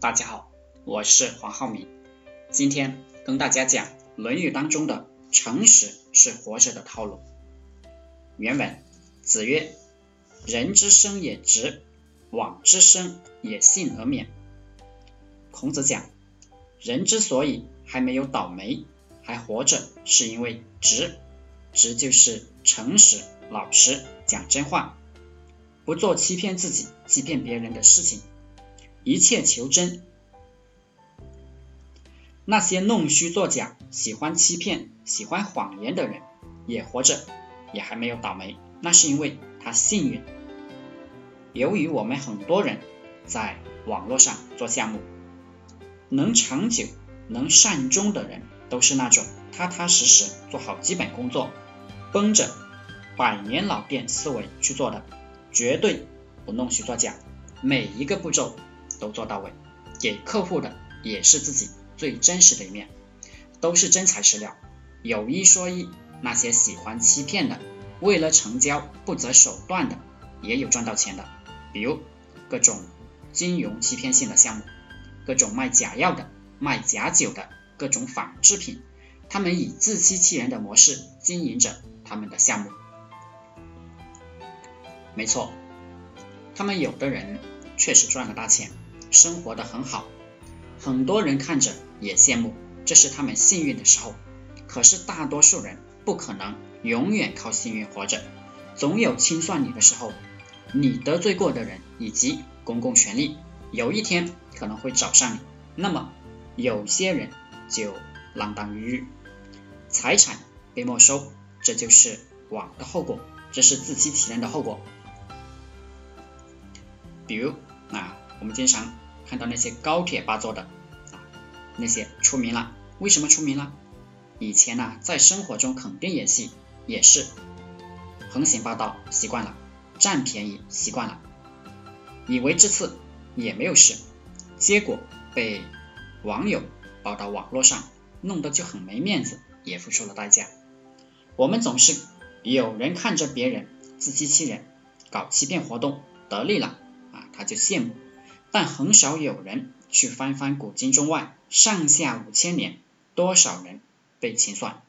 大家好，我是黄浩明，今天跟大家讲《论语》当中的“诚实是活着的套路”。原文：子曰：“人之生也直，往之生也信而免。”孔子讲，人之所以还没有倒霉，还活着，是因为直。直就是诚实、老实，讲真话，不做欺骗自己、欺骗别人的事情。一切求真，那些弄虚作假、喜欢欺骗、喜欢谎言的人，也活着，也还没有倒霉。那是因为他幸运。由于我们很多人在网络上做项目，能长久、能善终的人，都是那种踏踏实实做好基本工作，绷着百年老店思维去做的，绝对不弄虚作假，每一个步骤。都做到位，给客户的也是自己最真实的一面，都是真材实料。有一说一，那些喜欢欺骗的，为了成交不择手段的，也有赚到钱的。比如各种金融欺骗性的项目，各种卖假药的、卖假酒的，各种仿制品，他们以自欺欺人的模式经营着他们的项目。没错，他们有的人确实赚了大钱。生活的很好，很多人看着也羡慕，这是他们幸运的时候。可是大多数人不可能永远靠幸运活着，总有清算你的时候。你得罪过的人以及公共权力，有一天可能会找上你。那么有些人就锒铛入狱，财产被没收，这就是网的后果，这是自欺欺人的后果。比如啊，我们经常。看到那些高铁霸座的啊，那些出名了，为什么出名了？以前呢，在生活中肯定演戏，也是横行霸道习惯了，占便宜习惯了，以为这次也没有事，结果被网友报到网络上，弄得就很没面子，也付出了代价。我们总是有人看着别人自欺欺人，搞欺骗活动得利了啊，他就羡慕。但很少有人去翻翻古今中外，上下五千年，多少人被清算？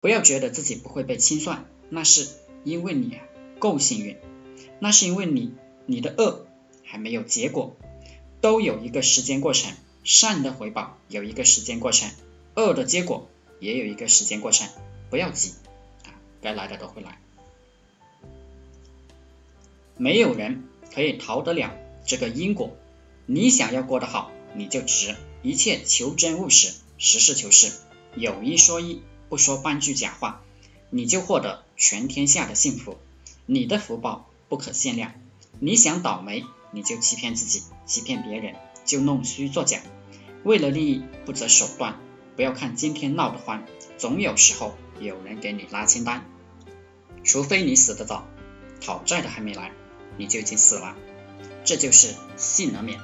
不要觉得自己不会被清算，那是因为你啊够幸运，那是因为你你的恶还没有结果，都有一个时间过程，善的回报有一个时间过程，恶的结果也有一个时间过程，不要急啊，该来的都会来，没有人可以逃得了。这个因果，你想要过得好，你就直，一切求真务实，实事求是，有一说一，不说半句假话，你就获得全天下的幸福。你的福报不可限量。你想倒霉，你就欺骗自己，欺骗别人，就弄虚作假，为了利益不择手段。不要看今天闹得欢，总有时候有人给你拉清单。除非你死得早，讨债的还没来，你就已经死了。这就是性能面。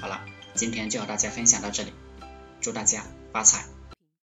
好了，今天就和大家分享到这里，祝大家发财。